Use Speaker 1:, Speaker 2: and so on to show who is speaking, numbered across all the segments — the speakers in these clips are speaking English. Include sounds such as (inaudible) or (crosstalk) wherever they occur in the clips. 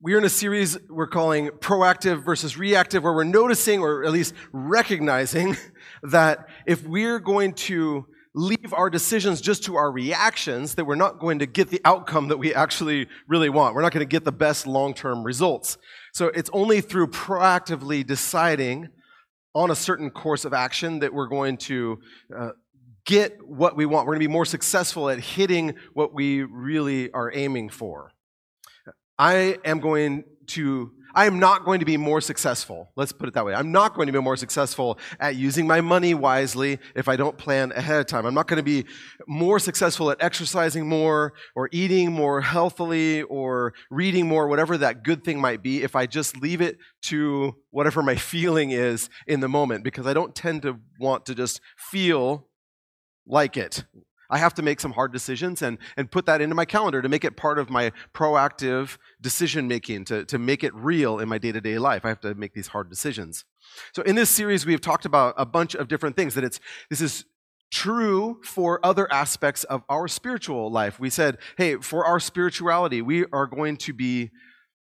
Speaker 1: We're in a series we're calling proactive versus reactive, where we're noticing or at least recognizing (laughs) that if we're going to leave our decisions just to our reactions, that we're not going to get the outcome that we actually really want. We're not going to get the best long term results. So it's only through proactively deciding on a certain course of action that we're going to uh, get what we want. We're going to be more successful at hitting what we really are aiming for. I am going to, I am not going to be more successful. Let's put it that way. I'm not going to be more successful at using my money wisely if I don't plan ahead of time. I'm not going to be more successful at exercising more or eating more healthily or reading more, whatever that good thing might be, if I just leave it to whatever my (laughs) feeling is in the moment because I don't tend to want to just feel like it. I have to make some hard decisions and, and put that into my calendar to make it part of my proactive decision making, to, to make it real in my day to day life. I have to make these hard decisions. So, in this series, we've talked about a bunch of different things that it's, this is true for other aspects of our spiritual life. We said, hey, for our spirituality, we are going to be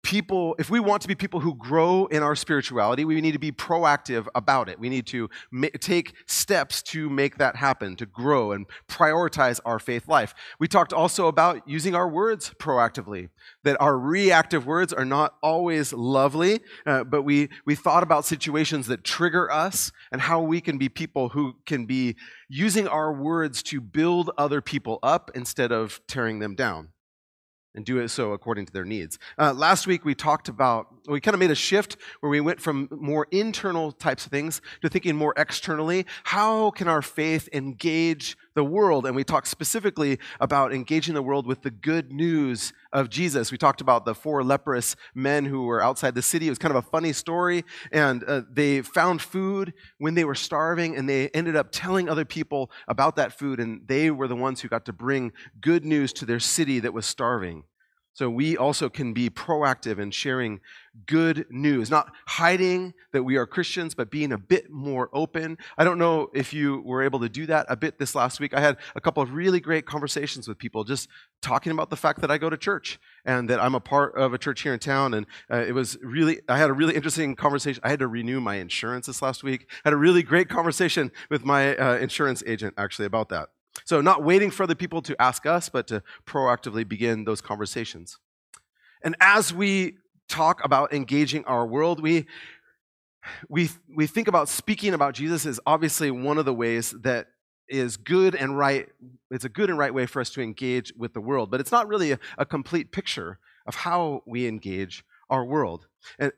Speaker 1: people, if we want to be people who grow in our spirituality, we need to be proactive about it. We need to ma- take steps to make that happen, to grow and prioritize our faith life. We talked also about using our words proactively, that our reactive words are not always lovely, uh, but we, we thought about situations that trigger us and how we can be people who can be using our words to build other people up instead of tearing them down and do it so according to their needs. Uh, last week we talked about, we kind of made a shift where we went from more internal types of things to thinking more externally. How can our faith engage the world? And we talked specifically about engaging the world with the good news of Jesus. We talked about the four leprous men who were outside the city. It was kind of a funny story. And uh, they found food when they were starving, and they ended up telling other people about that food. And they were the ones who got to bring good news to their city that was starving. So we also can be proactive in sharing good news, not hiding that we are Christians, but being a bit more open. I don't know if you were able to do that a bit this last week. I had a couple of really great conversations with people just talking about the fact that I go to church and that I'm a part of a church here in town. And uh, it was really, I had a really interesting conversation. I had to renew my insurance this last week. I had a really great conversation with my uh, insurance agent actually about that. So, not waiting for other people to ask us, but to proactively begin those conversations. And as we talk about engaging our world, we, we, we think about speaking about Jesus is obviously one of the ways that is good and right. It's a good and right way for us to engage with the world, but it's not really a, a complete picture of how we engage our world. And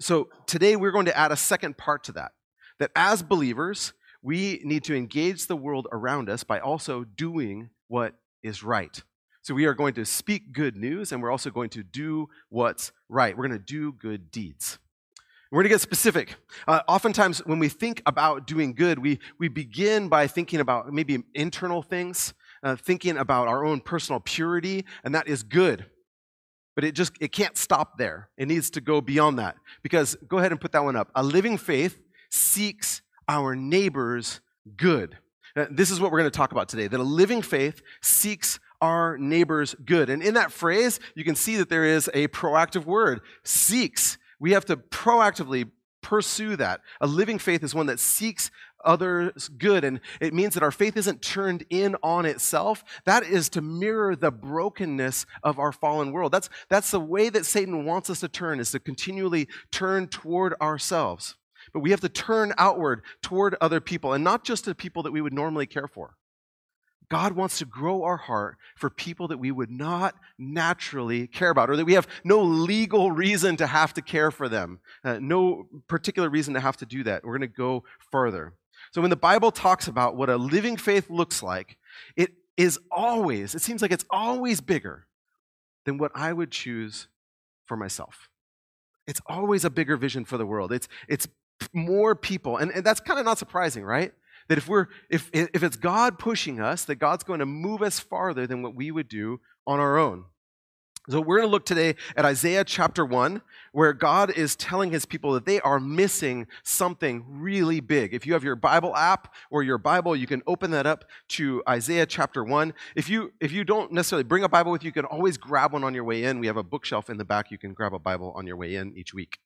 Speaker 1: so today we're going to add a second part to that. That as believers, we need to engage the world around us by also doing what is right. So we are going to speak good news and we're also going to do what's right. We're going to do good deeds. We're going to get specific. Uh, oftentimes, when we think about doing good, we, we begin by thinking about maybe internal things, uh, thinking about our own personal purity, and that is good. But it just it can't stop there. It needs to go beyond that. Because go ahead and put that one up. A living faith seeks our neighbor's good. Now, this is what we're going to talk about today that a living faith seeks our neighbor's good. And in that phrase, you can see that there is a proactive word seeks. We have to proactively pursue that. A living faith is one that seeks others good and it means that our faith isn't turned in on itself that is to mirror the brokenness of our fallen world that's that's the way that satan wants us to turn is to continually turn toward ourselves but we have to turn outward toward other people and not just to people that we would normally care for. God wants to grow our heart for people that we would not naturally care about, or that we have no legal reason to have to care for them, uh, no particular reason to have to do that. We're going to go further. So, when the Bible talks about what a living faith looks like, it is always, it seems like it's always bigger than what I would choose for myself. It's always a bigger vision for the world. It's, it's more people. And, and that's kind of not surprising, right? That if we're if if it's God pushing us, that God's going to move us farther than what we would do on our own. So we're going to look today at Isaiah chapter 1, where God is telling his people that they are missing something really big. If you have your Bible app or your Bible, you can open that up to Isaiah chapter 1. If you if you don't necessarily bring a Bible with you, you can always grab one on your way in. We have a bookshelf in the back. You can grab a Bible on your way in each week.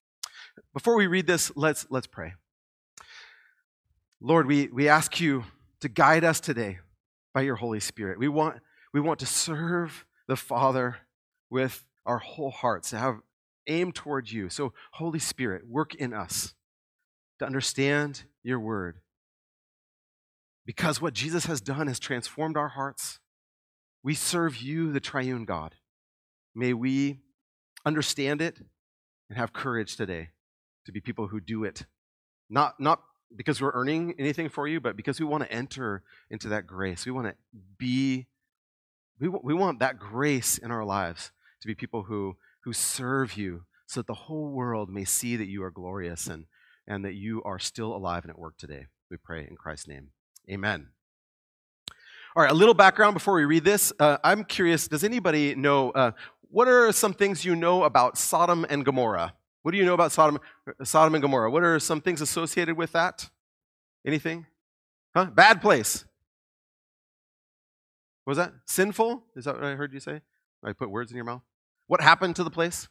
Speaker 1: Before we read this, let's let's pray. Lord, we, we ask you to guide us today by your Holy Spirit. We want, we want to serve the Father with our whole hearts, to have aim towards you. So, Holy Spirit, work in us to understand your word. Because what Jesus has done has transformed our hearts. We serve you, the triune God. May we understand it and have courage today to be people who do it. Not, not because we're earning anything for you, but because we want to enter into that grace. We want to be, we, we want that grace in our lives to be people who, who serve you so that the whole world may see that you are glorious and, and that you are still alive and at work today. We pray in Christ's name. Amen. All right, a little background before we read this. Uh, I'm curious, does anybody know uh, what are some things you know about Sodom and Gomorrah? What do you know about Sodom, Sodom and Gomorrah? What are some things associated with that? Anything? Huh? Bad place. What was that? Sinful? Is that what I heard you say? I put words in your mouth? What happened to the place?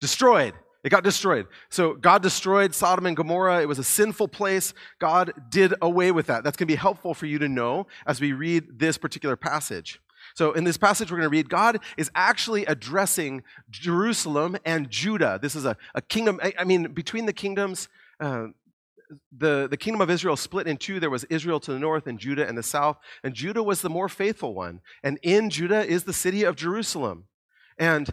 Speaker 1: Destroyed. It got destroyed. So God destroyed Sodom and Gomorrah. It was a sinful place. God did away with that. That's going to be helpful for you to know as we read this particular passage. So, in this passage we're going to read, God is actually addressing Jerusalem and Judah. This is a, a kingdom, I, I mean, between the kingdoms, uh, the, the kingdom of Israel split in two. There was Israel to the north and Judah in the south. And Judah was the more faithful one. And in Judah is the city of Jerusalem. And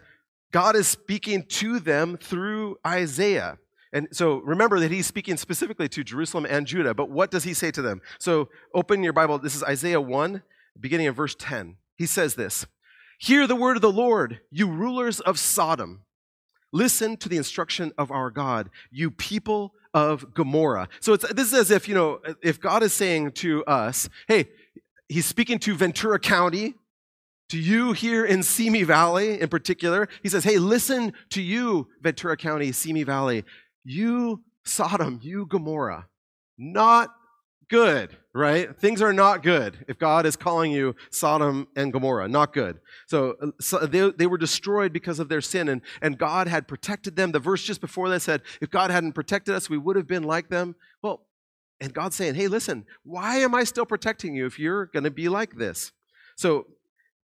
Speaker 1: God is speaking to them through Isaiah. And so remember that he's speaking specifically to Jerusalem and Judah. But what does he say to them? So open your Bible. This is Isaiah 1, beginning of verse 10. He says this Hear the word of the Lord, you rulers of Sodom. Listen to the instruction of our God, you people of Gomorrah. So this is as if, you know, if God is saying to us, hey, he's speaking to Ventura County, to you here in Simi Valley in particular, he says, Hey, listen to you, Ventura County, Simi Valley. You, Sodom, you, Gomorrah. Not good, right? Things are not good if God is calling you Sodom and Gomorrah. Not good. So, uh, so, they, they were destroyed because of their sin, and, and God had protected them. The verse just before that said, If God hadn't protected us, we would have been like them. Well, and God's saying, Hey, listen, why am I still protecting you if you're going to be like this? So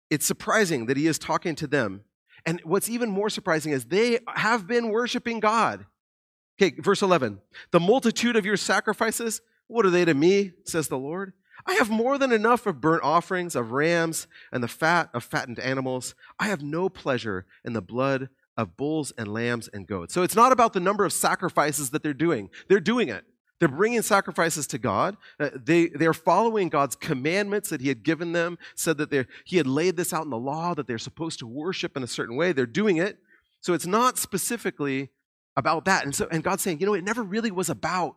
Speaker 1: it's surprising that he is talking to them. And what's even more surprising is they have been worshiping God. Okay, verse 11. The multitude of your sacrifices, what are they to me, says the Lord? I have more than enough of burnt offerings, of rams, and the fat of fattened animals. I have no pleasure in the blood of bulls and lambs and goats. So it's not about the number of sacrifices that they're doing. They're doing it. They're bringing sacrifices to God. Uh, they, they're following God's commandments that He had given them, said that He had laid this out in the law that they're supposed to worship in a certain way. They're doing it. So it's not specifically about that. And, so, and God's saying, you know, it never really was about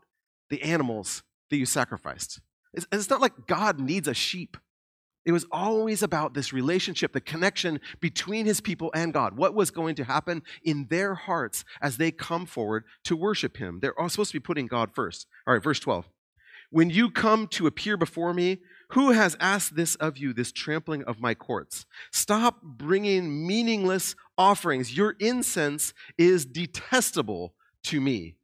Speaker 1: the animals that you sacrificed. It's, it's not like God needs a sheep. It was always about this relationship, the connection between his people and God. What was going to happen in their hearts as they come forward to worship him? They're all supposed to be putting God first. All right, verse 12. When you come to appear before me, who has asked this of you, this trampling of my courts? Stop bringing meaningless offerings. Your incense is detestable to me.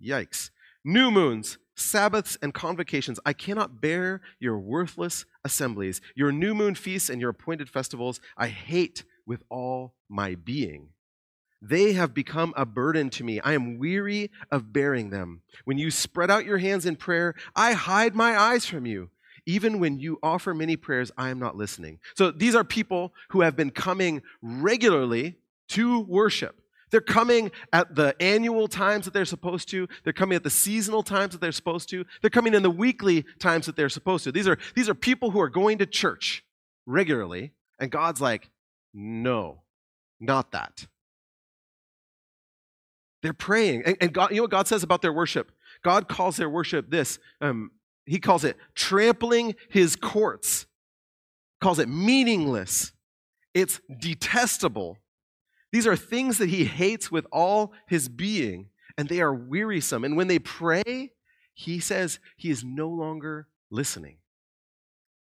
Speaker 1: Yikes. New moons, Sabbaths and convocations. I cannot bear your worthless assemblies, your new moon feasts and your appointed festivals. I hate with all my being. They have become a burden to me. I am weary of bearing them. When you spread out your hands in prayer, I hide my eyes from you. Even when you offer many prayers, I am not listening. So these are people who have been coming regularly to worship. They're coming at the annual times that they're supposed to. They're coming at the seasonal times that they're supposed to. They're coming in the weekly times that they're supposed to. These are, these are people who are going to church regularly, and God's like, no, not that. They're praying. And, and God, you know what God says about their worship? God calls their worship this. Um, he calls it trampling his courts, calls it meaningless It's detestable. These are things that he hates with all his being, and they are wearisome. And when they pray, he says he is no longer listening.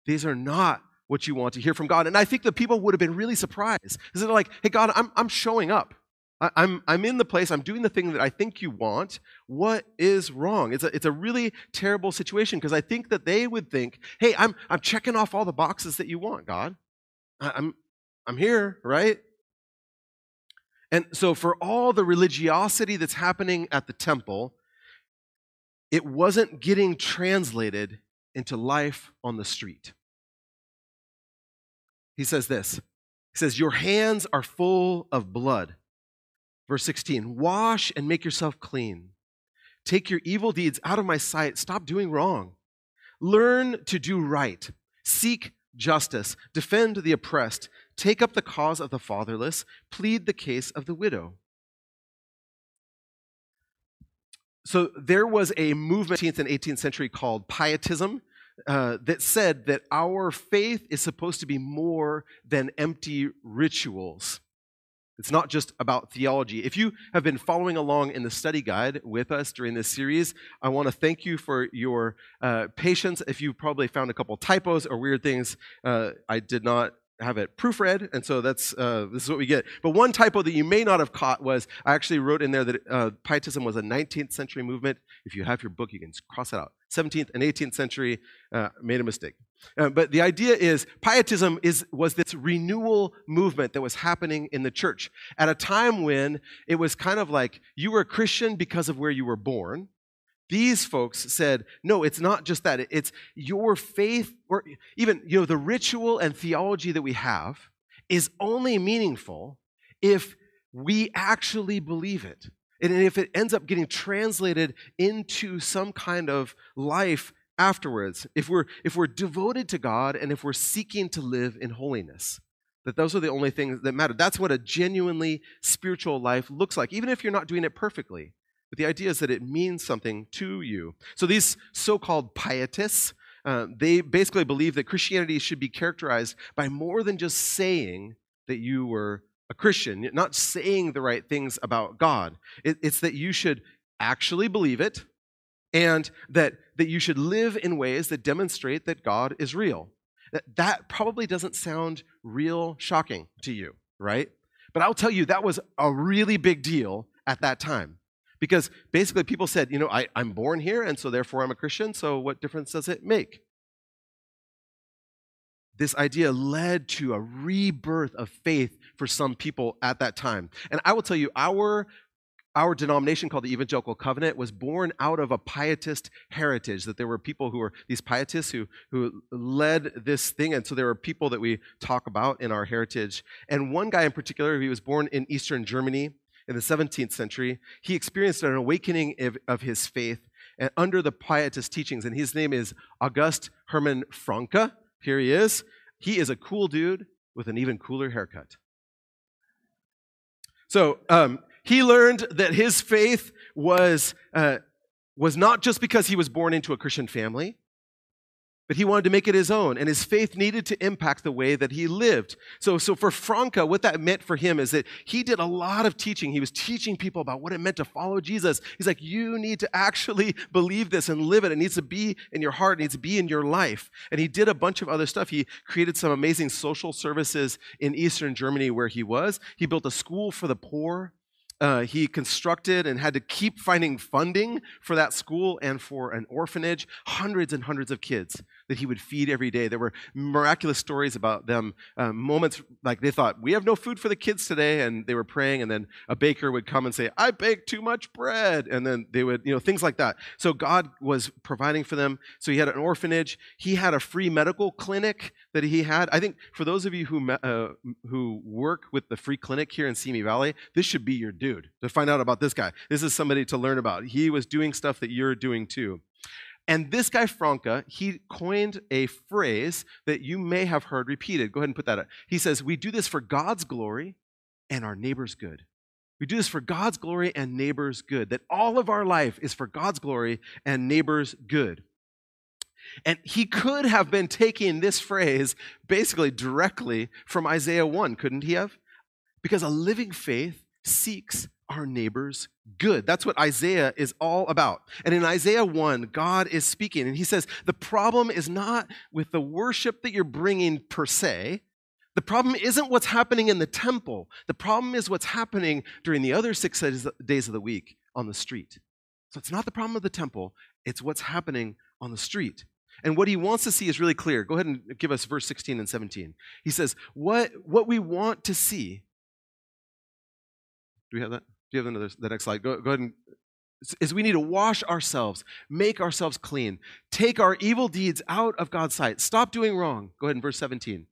Speaker 1: These are not what you want to hear from God. And I think the people would have been really surprised. Because they're like, hey, God, I'm, I'm showing up. I, I'm, I'm in the place, I'm doing the thing that I think you want. What is wrong? It's a, it's a really terrible situation because I think that they would think, hey, I'm, I'm checking off all the boxes that you want, God. I, I'm, I'm here, right? And so, for all the religiosity that's happening at the temple, it wasn't getting translated into life on the street. He says this He says, Your hands are full of blood. Verse 16 Wash and make yourself clean. Take your evil deeds out of my sight. Stop doing wrong. Learn to do right. Seek justice. Defend the oppressed. Take up the cause of the fatherless. Plead the case of the widow. So there was a movement in the 18th and 18th century called Pietism uh, that said that our faith is supposed to be more than empty rituals. It's not just about theology. If you have been following along in the study guide with us during this series, I want to thank you for your uh, patience. If you probably found a couple typos or weird things, uh, I did not have it proofread, and so that's uh, this is what we get. But one typo that you may not have caught was I actually wrote in there that uh, Pietism was a 19th century movement. If you have your book, you can cross it out. 17th and 18th century uh, made a mistake. Uh, but the idea is Pietism is was this renewal movement that was happening in the church at a time when it was kind of like you were a Christian because of where you were born these folks said, no, it's not just that. It's your faith, or even you know, the ritual and theology that we have is only meaningful if we actually believe it. And if it ends up getting translated into some kind of life afterwards, if we're, if we're devoted to God and if we're seeking to live in holiness, that those are the only things that matter. That's what a genuinely spiritual life looks like, even if you're not doing it perfectly. But the idea is that it means something to you. So these so called pietists, uh, they basically believe that Christianity should be characterized by more than just saying that you were a Christian, not saying the right things about God. It, it's that you should actually believe it and that, that you should live in ways that demonstrate that God is real. That, that probably doesn't sound real shocking to you, right? But I'll tell you, that was a really big deal at that time. Because basically, people said, you know, I, I'm born here, and so therefore I'm a Christian, so what difference does it make? This idea led to a rebirth of faith for some people at that time. And I will tell you, our our denomination called the Evangelical Covenant was born out of a pietist heritage, that there were people who were these pietists who, who led this thing. And so there were people that we talk about in our heritage. And one guy in particular, he was born in Eastern Germany in the 17th century, he experienced an awakening of, of his faith and under the Pietist teachings. And his name is August Hermann Francke. Here he is. He is a cool dude with an even cooler haircut. So um, he learned that his faith was, uh, was not just because he was born into a Christian family, but he wanted to make it his own, and his faith needed to impact the way that he lived. So, so for Francke, what that meant for him is that he did a lot of teaching. He was teaching people about what it meant to follow Jesus. He's like, you need to actually (laughs) believe this and live it. It needs to be in your heart, it needs to be in your life. And he did a bunch of other stuff. He created some amazing social services in Eastern Germany where he was. He built a school for the poor. Uh, he constructed and had to keep finding funding for that school and for an orphanage, hundreds and hundreds of kids that he would feed every day. There were miraculous stories about them, um, moments like they thought, we have no food for the kids today, and they were praying, and then a baker would come and say, I baked too much bread, and then they would, you know, things like that. So God was providing for them. So he had an orphanage. He had a free medical clinic that he had. I think for those of you who, uh, who work with the free clinic here in Simi Valley, this should be your dude to find out about this guy. This is somebody to learn about. He was doing stuff that you're doing too. And this guy, Francke, he coined a phrase that you may have heard repeated. Go ahead and put that up. He says, We do this for God's glory and our neighbor's good. We do this for God's glory and neighbor's good. That all of our life is for God's glory and neighbor's good. And he could have been taking this phrase basically directly from Isaiah 1, couldn't he have? Because a living faith seeks our neighbor's good. That's what Isaiah is all about. And in Isaiah 1, God is speaking, and he says, The problem is not with the worship that you're bringing per se. The problem isn't what's happening in the temple. The problem is what's happening during the other six days of the week on the street. So it's not the problem of the temple, it's what's happening on the street. And what he wants to see is really clear. Go ahead and give us verse 16 and 17. He says, What, what we want to see. Do we have that? Do you have another, the next slide? Go, go ahead and. Is we need to wash ourselves, make ourselves clean, take our evil deeds out of God's sight, stop doing wrong. Go ahead in verse 17.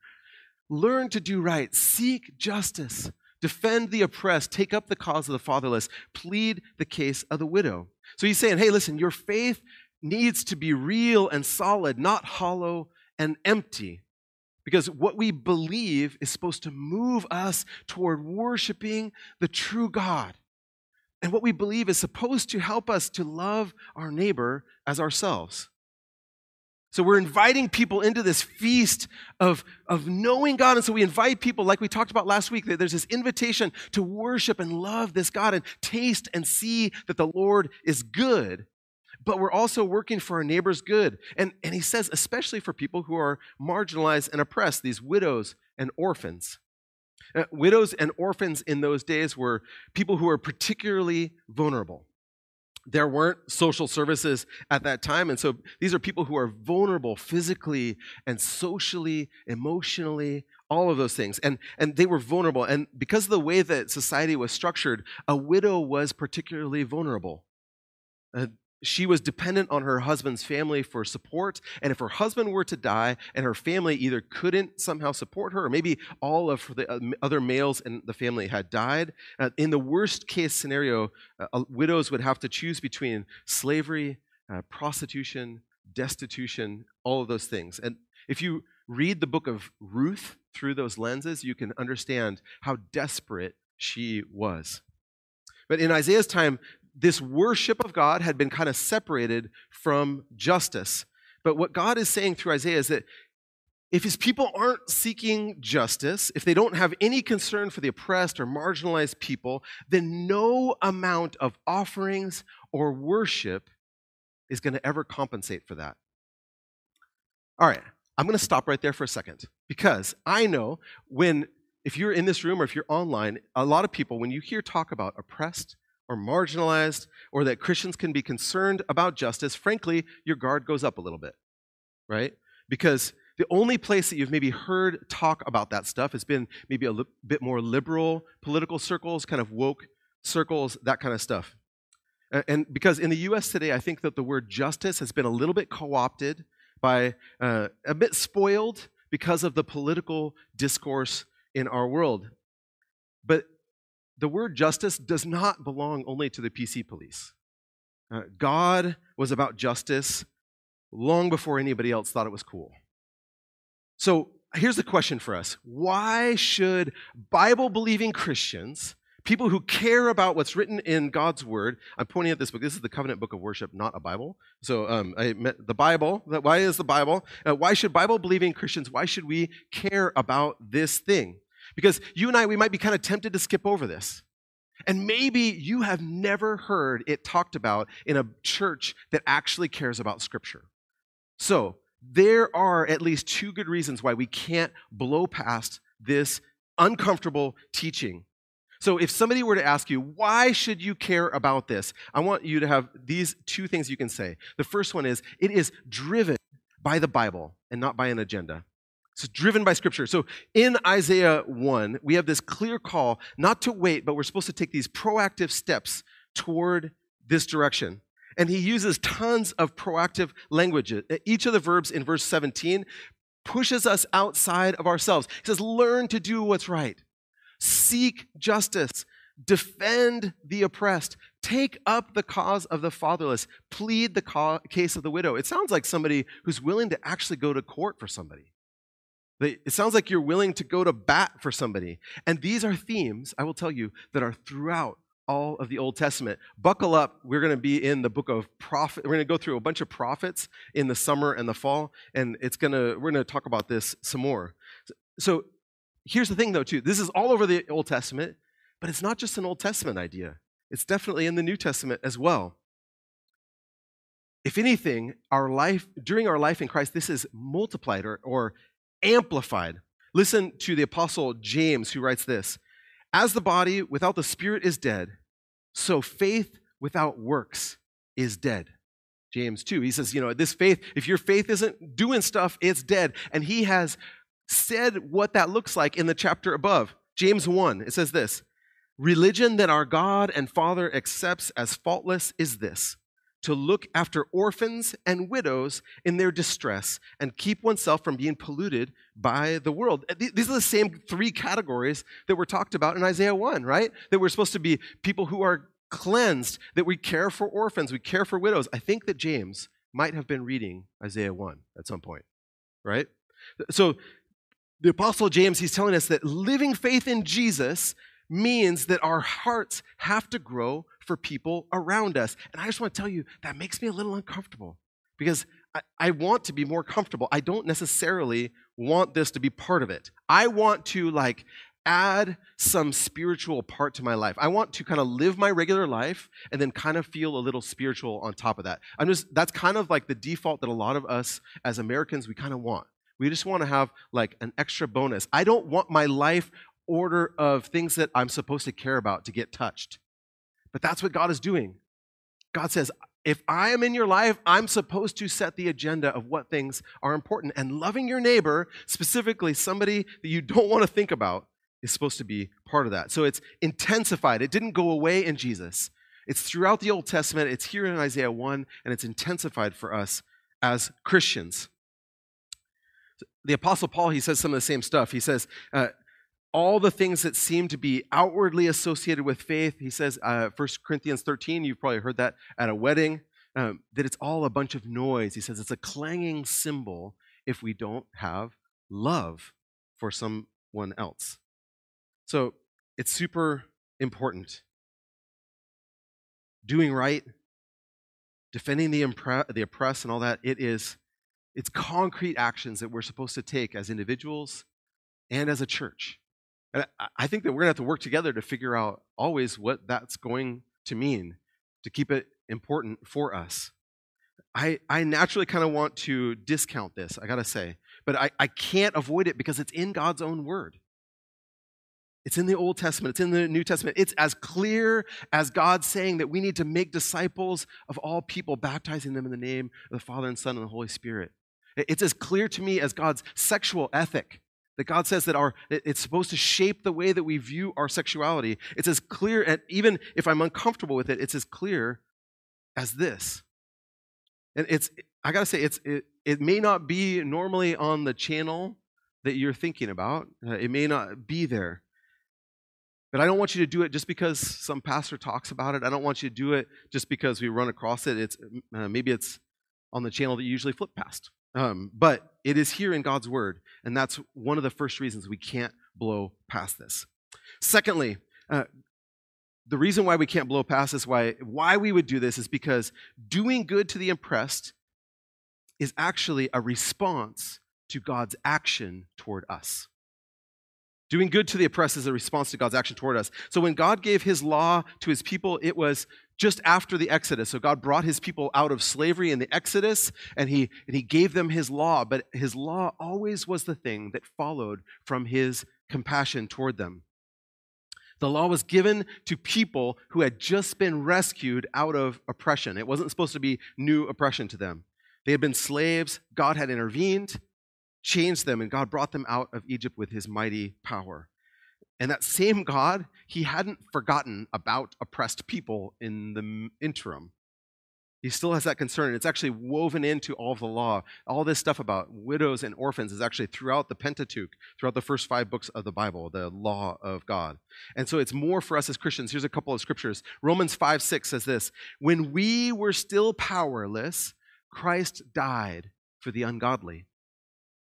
Speaker 1: Learn to do right, seek justice, defend the oppressed, take up the cause of the fatherless, plead the case of the widow. So he's saying, hey, listen, your faith needs to be real and solid, not hollow and empty. Because what we believe is supposed to move us toward worshiping the true God. And what we believe is supposed to help us to love our neighbor as ourselves. So we're inviting people into this feast of, of knowing God. And so we invite people, like we talked about last week, that there's this invitation to worship and love this God and taste and see that the Lord is good. But we're also working for our neighbor's good. And, and he says, especially for people who are marginalized and oppressed, these widows and orphans. Uh, widows and orphans in those days were people who were particularly vulnerable there weren't social services at that time. And so these are people who are vulnerable physically and socially, emotionally, all of those things. And, and they were vulnerable. And because of the way that society was structured, a widow was particularly vulnerable. Uh, she was dependent on her husband's family for support. And if her husband were to die and her family either couldn't somehow support her, or maybe all of the uh, other males in the family had died, uh, in the worst case scenario, uh, widows would have to choose between slavery, uh, prostitution, destitution, all of those things. And if you read the book of Ruth through those lenses, you can understand how desperate she was. But in Isaiah's time, this worship of God had been kind of separated from justice. But what God is saying through Isaiah is that if his people aren't seeking justice, if they don't have any concern for the oppressed or marginalized people, then no amount of offerings or worship is going to ever compensate for that. All right, I'm going to stop right there for a second because I know when, if you're in this room or if you're online, a lot of people, when you hear talk about oppressed, or marginalized or that Christians can be concerned about justice, frankly, your guard goes up a little bit, right? Because the only place that you've maybe heard talk about that stuff has been maybe a li- bit more liberal political circles, kind of woke circles, that kind of stuff. And because in the US today, I think that the word justice has been a little bit co opted by uh, a bit spoiled because of the political discourse in our world. But the word justice does not belong only to the PC police. Uh, God was about justice long before anybody else thought it was cool. So here's the question for us Why should Bible believing Christians, people who care about what's written in God's Word, I'm pointing at this book, this is the covenant book of worship, not a Bible. So um, the Bible. Why is the Bible? Uh, why should Bible believing Christians, why should we care about this thing? Because you and I, we might be kind of tempted to skip over this. And maybe you have never heard it talked about in a church that actually cares about Scripture. So, there are at least two good reasons why we can't blow past this uncomfortable teaching. So, if somebody were to ask you, why should you care about this? I want you to have these two things you can say. The first one is, it is driven by the Bible and not by an agenda. It's driven by Scripture. So in Isaiah 1, we have this clear call not to wait, but we're supposed to take these proactive steps toward this direction. And he uses tons of proactive language. Each of the verbs in verse 17 pushes us outside of ourselves. He says, Learn to do what's right, seek justice, defend the oppressed, take up the cause of the fatherless, plead the case of the widow. It sounds like somebody who's willing to actually go to court for somebody. It sounds like you're willing to go to bat for somebody. And these are themes, I will tell you, that are throughout all of the Old Testament. Buckle up. We're going to be in the book of prophet. We're going to go through a bunch of prophets in the summer and the fall, and it's going to we're going to talk about this some more. So here's the thing though too. This is all over the Old Testament, but it's not just an Old Testament idea. It's definitely in the New Testament as well. If anything, our life during our life in Christ this is multiplied or, or amplified. Listen to the apostle James who writes this. As the body without the spirit is dead, so faith without works is dead. James 2. He says, you know, this faith, if your faith isn't doing stuff, it's dead. And he has said what that looks like in the chapter above. James 1, it says this Religion that our God and Father accepts as faultless is this to look after orphans and widows in their distress and keep oneself from being polluted by the world. These are the same three categories that were talked about in Isaiah 1, right? That we're supposed to be people who are cleansed, that we care for orphans, we care for widows. I think that James might have been reading Isaiah 1 at some point, right? So the Apostle James, he's telling us that living faith in Jesus means that our hearts have to grow for people around us. And I just want to tell you, that makes me a little uncomfortable because I, I, want to be more comfortable. I don't necessarily want this to be part of it. I want to, like, add some spiritual part to my life. I want to kind of live my regular life and then kind of feel a little spiritual on top of that. I'm just that's kind of like the default that a lot of us as Americans we kind of want. We just want to have like an extra bonus. I don't want my life order of things that I'm supposed to care about to get touched. But that's what God is doing. God says, if I am in your life, I'm supposed to set the agenda of what things are important. And loving your neighbor, specifically somebody that you don't want to think about, is supposed to be part of that. So it's intensified. It didn't go away in Jesus. It's throughout the Old Testament, it's here in Isaiah 1, and it's intensified for us as Christians. The Apostle Paul, he says some of the same stuff. He says, uh, all the things that seem to be outwardly associated with faith. He says, uh, 1 Corinthians 13, you've probably heard that at a wedding, um, that it's all a bunch of noise. He says it's a clanging cymbal if we don't have love for someone else. So it's super important. Doing right, defending the, impre- the oppressed and all that, it is it's concrete actions that we're supposed to take as individuals and as a church. And I think that we're going to have to work together to figure out always what that's going to mean to keep it important for us. I, I naturally kind of want to discount this, I got to say, but I, I can't avoid it because it's in God's own word. It's in the Old Testament, it's in the New Testament. It's as clear as God saying that we need to make disciples of all people, baptizing them in the name of the Father and Son and the Holy Spirit. It's as clear to me as God's sexual ethic that God says that our it's supposed to shape the way that we view our sexuality. It's as clear, and even if I'm uncomfortable with it, it's as clear as this. And it's I gotta say, it's it, it may not be normally on the channel that you're thinking about. Uh, it may not be there. But I don't want you to do it just because some pastor talks about it. I don't want you to do it just because we run across it. It's uh, maybe it's on the channel that you usually flip past. Um, but it is here in God's word, and that's one of the first reasons we can't blow past this. Secondly, uh, the reason why we can't blow past this, why, why we would do this, is because doing good to the impressed is actually a response to God's action toward us. Doing good to the oppressed is a response to God's action toward us. So when God gave his law to his people, it was just after the Exodus. So God brought his people out of slavery in the Exodus and he, and he gave them his law, but his law always was the thing that followed from his compassion toward them. The law was given to people who had just been rescued out of oppression. It wasn't supposed to be new oppression to them. They had been slaves, God had intervened, changed them, and God brought them out of Egypt with his mighty power. And that same God, he hadn't forgotten about oppressed people in the interim. He still has that concern. It's actually woven into all of the law. All this stuff about widows and orphans is actually throughout the Pentateuch, throughout the first five books of the Bible, the law of God. And so it's more for us as Christians. Here's a couple of scriptures. Romans 5 6 says this When we were still powerless, Christ died for the ungodly.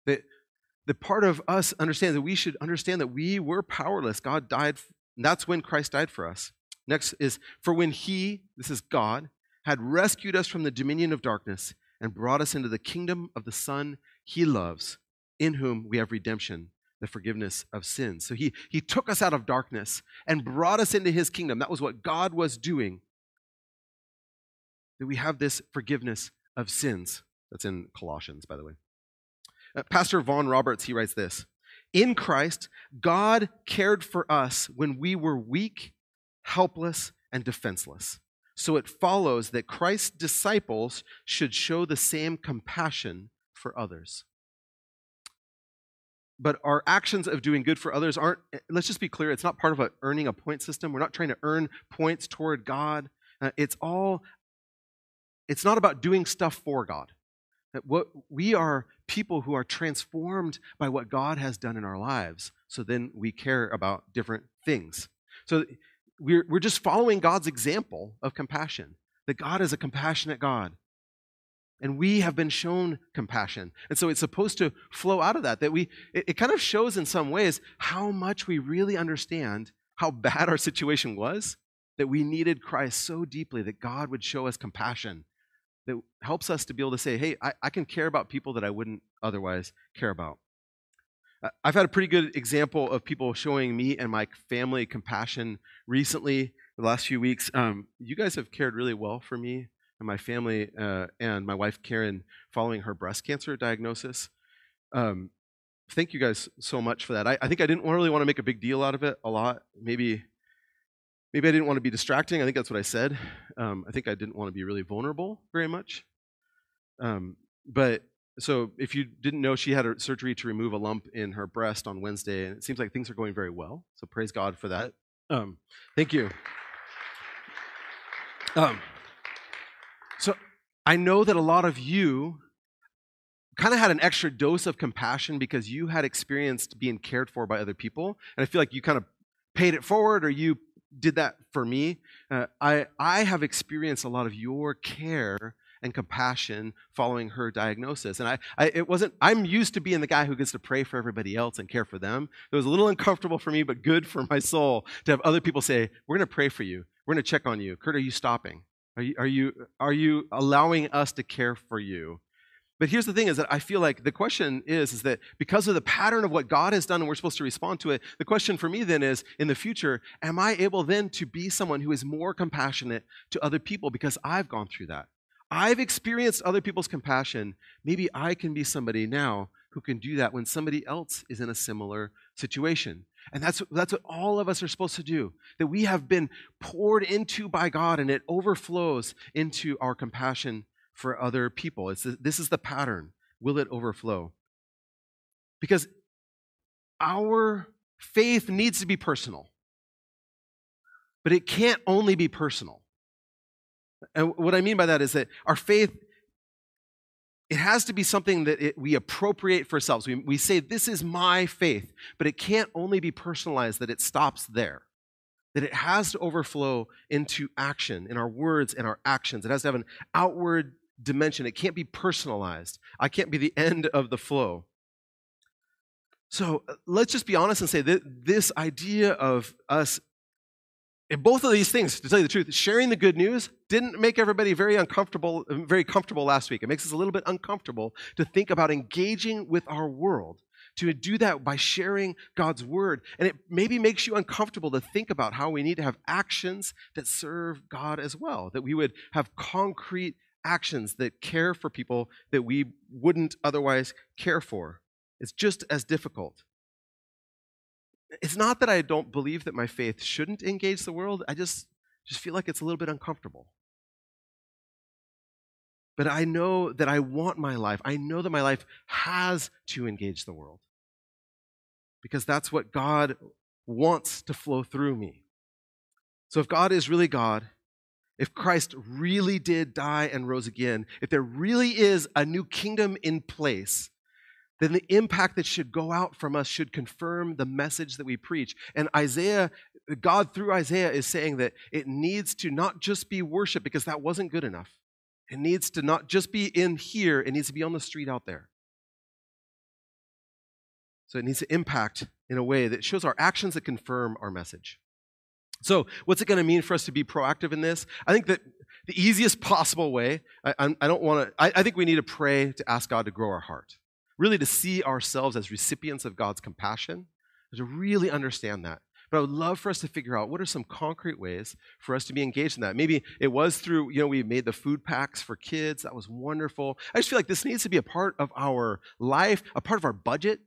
Speaker 1: That the part of us understands that we should understand that we were powerless. God died, that's when Christ died for us. Next is, for when he, this is God, had rescued us from the dominion of darkness and brought us into the kingdom of the Son he loves, in whom we have redemption, the forgiveness of sins. So he, he took us out of darkness and brought us into his kingdom. That was what God was doing. That we have this forgiveness of sins. That's in Colossians, by the way. Uh, Pastor Vaughan Roberts, he writes this In Christ, God cared for us when we were weak, helpless, and defenseless. So it follows that Christ's disciples should show the same compassion for others. But our actions of doing good for others aren't, let's just be clear, it's not part of a earning a point system. We're not trying to earn points toward God. Uh, it's all, it's not about doing stuff for God. What, we are people who are transformed by what God has done in our lives. So then we care about different things. So we're, we're just following God's example of compassion, that God is a compassionate God. And we have been shown compassion. And so it's supposed to flow out of that, that we, it, it kind of shows in some ways how much we really understand how bad our situation was, that we needed Christ so deeply that God would show us compassion that helps us to be able to say, hey, I, I can care about people that I wouldn't otherwise care about. I've had a pretty good example of people showing me and my family compassion recently, the last few weeks. Um, you guys have cared really well for me and my family uh, and my wife Karen following her breast cancer diagnosis. Um, thank you guys so much for that. I, I, think I didn't really want to make a big deal out of it a lot. Maybe, maybe I didn't want to be distracting. I think that's what I said. Um, I think I didn't want to be really vulnerable very much. Um, but so if you didn't know, she had a surgery to remove a lump in her breast on Wednesday, and it seems like things are going very well. So praise God for that. Um, thank you. Um, so I know that a lot of you kind of had an extra dose of compassion because you had experienced being cared for by other people, and I feel like you kind of paid it forward, or you did that for me. Uh, I I have experienced a lot of your care and compassion following her diagnosis. And I, I, it wasn't, I'm used to being the guy who gets to pray for everybody else and care for them. It was a little uncomfortable for me, but good for my soul to have other people say, We're going to pray for you. We're going to check on you. Kurt, are you stopping? Are you, are, you, are you allowing us to care for you? But here's the thing is that I feel like the question is, is that because of the pattern of what God has done and we're supposed to respond to it, the question for me then is in the future, am I able then to be someone who is more compassionate to other people because I've gone through that? I've experienced other people's compassion. Maybe I can be somebody now who can do that when somebody else is in a similar situation. And that's, that's what all of us are supposed to do. That we have been poured into by God and it overflows into our compassion for other people. It's, this is the pattern. Will it overflow? Because our faith needs to be personal, but it can't only be personal. And what I mean by that is that our faith, it has to be something that it, we appropriate for ourselves. We, we say, This is my faith, but it can't only be personalized, that it stops there. That it has to overflow into action in our words and our actions. It has to have an outward dimension. It can't be personalized. I can't be the (laughs) end of the flow. So uh, let's just be honest and say that this idea of us and both of these things, to tell you the truth, sharing the good news didn't make everybody very uncomfortable, very comfortable last week. It makes us a little bit uncomfortable to think about engaging with our world, to do that by sharing God's word. And it maybe makes you uncomfortable to think about how we need to have actions that serve God as well, that we would have concrete actions that care for people that we wouldn't otherwise care for. It's just as difficult it's not that I don't believe that my faith shouldn't engage the world. I just just feel like it's a little bit uncomfortable. But I know that I want my life. I know that my life has to engage the world. Because that's what God wants to flow through me. So if God is really God, if Christ really did die and rose again, if there really is a new kingdom in place, then the impact that should go out from us should confirm the message that we preach. And Isaiah, God through Isaiah is saying that it needs to not just be worship because that wasn't good enough. It needs to not just be in here, it needs to be on the street out there. So it needs to impact in a way that shows our actions that confirm our message. So, what's it going to mean for us to be proactive in this? I think that the easiest possible way, I, I don't want to, I, I think we need to pray to ask God to grow our heart. Really, to see ourselves as recipients of God's compassion, to really understand that. But I would love for us to figure out what are some concrete ways for us to be engaged in that. Maybe it was through, you know, we made the food packs for kids. That was wonderful. I just feel like this needs to be a part of our life, a part of our budget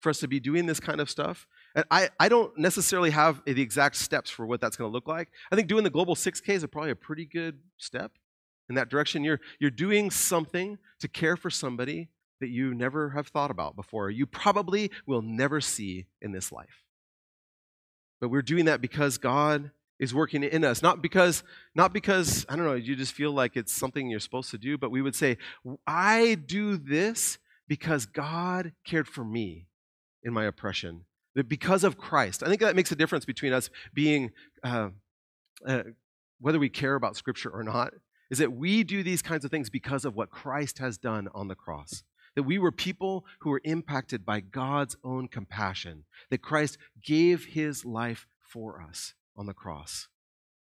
Speaker 1: for us to be doing this kind of stuff. And I, I don't necessarily have the exact steps for what that's going to look like. I think doing the Global 6K is probably a pretty good step in that direction. You're, you're doing something to care for somebody that you never have thought about before. You probably will never see in this life. But we're doing that because God is working in us. Not because, not because, I don't know, you just feel like it's something you're supposed to do, but we would say, I do this because God cared for me in my oppression because of Christ. I think that makes a difference between us being, uh, uh, whether we care about Scripture or not, is that we do these kinds of things because of what Christ has done on the cross. That we were people who were impacted by God's own compassion, that Christ gave his life for us on the cross.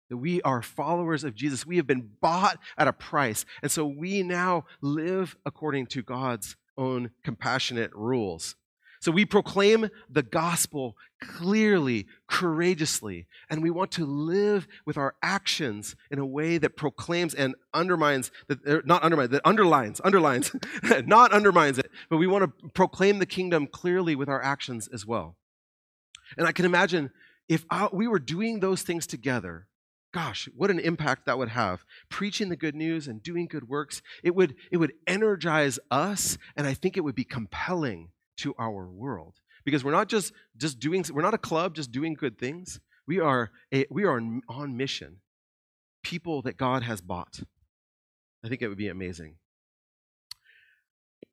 Speaker 1: That we are followers of Jesus. We have been bought at a price. And so we now live according to God's own compassionate rules. So we proclaim the gospel clearly, courageously, and we want to live with our actions in a way that proclaims and undermines, that, er, not undermines, that underlines, underlines, (laughs) not undermines it, but we want to proclaim the kingdom clearly with our actions as well. And I can imagine if we were doing those things together, gosh what an impact that would have preaching the good news and doing good works it would it would energize us and i think it would be compelling to our world. Because we're not just, just doing, we're not a club just doing good things. We are, a, we are on mission. People that God has bought. I think it would be amazing.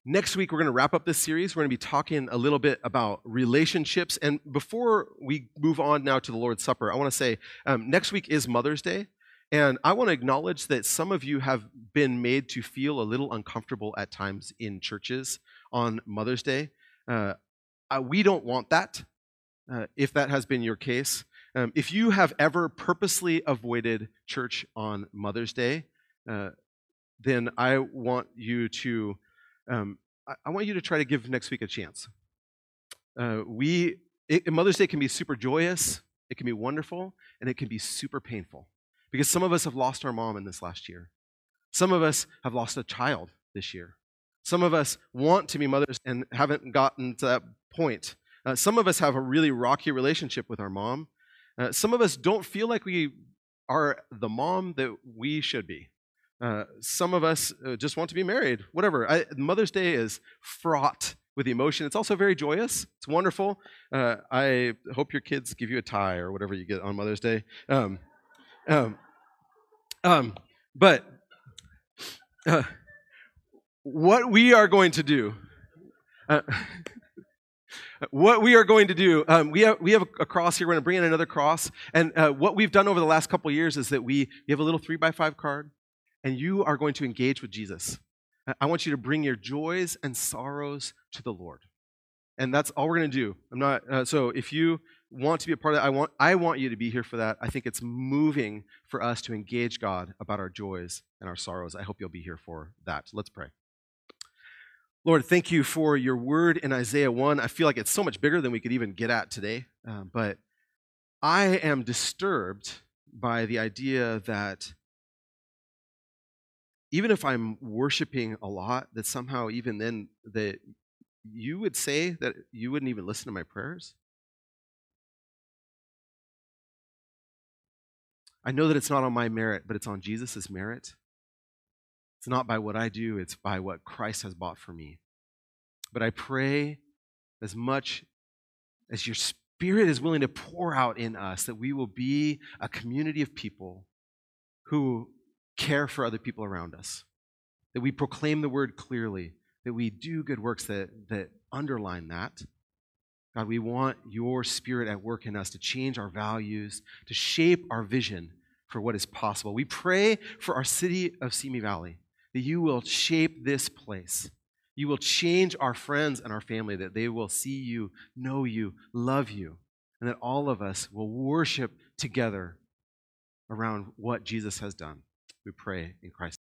Speaker 1: Next week, we're going to wrap up this series. We're going to be talking a little bit about relationships. And before we move on now to the Lord's Supper, I want to say um, next week is Mother's Day. And I want to acknowledge that some of you have been made to feel a little uncomfortable at times in churches on Mother's Day. Uh, we don't want that, uh, if that has been your case. Um, if you have ever purposely avoided church on Mother's Day, uh, then I want you to um, I, I, want you to try to give next week a chance. Uh, we it, Mother's Day can be super joyous, it can be wonderful, and it can be super painful because some of us have lost our mom in this last year. Some of us have lost a child this year. Some of us want to be mothers and haven't gotten to that point. Uh, some of us have a really rocky relationship with our mom. Uh, some of us don't feel like we are the mom that we should be. Uh, some of us uh, just want to be married, whatever. I, Mother's Day is fraught with emotion. It's also very joyous. It's wonderful. Uh, I hope your kids give you a tie or whatever you get on Mother's Day. Um, um, um, but uh, what we are going to do. Uh, (laughs) what we are going to do, um, we, have, we have a cross here. We're going to bring in another cross. And uh, what we've done over the last couple years is that we you have a little three by five card, and you are going to engage with Jesus. I want you to bring your joys and sorrows to the Lord. And that's all we're going to do. I'm not, uh, so if you want to be a part of that, I want, I want you to be here for that. I think it's moving for us to engage God about our joys and our sorrows. I hope you'll be here for that. Let's pray. Lord, thank you for your word in Isaiah 1. I feel like it's so much bigger than we could even get at today. Uh, but I am disturbed by the idea that even if I'm worshiping a lot, that somehow even then that you would say that you wouldn't even listen to my prayers. I know that it's not on my merit, but it's on Jesus' merit. It's not by what I do, it's by what Christ has bought for me. But I pray as much as your Spirit is willing to pour out in us that we will be a community of people who care for other people around us, that we proclaim the word clearly, that we do good works that, that underline that. God, we want your spirit at work in us to change our values, to shape our vision for what is possible. We pray for our city of Simi Valley that you will shape this place. You will change our friends and our family, that they will see you, know you, love you. and that all of us will worship together around what Jesus has done. We pray in Christ's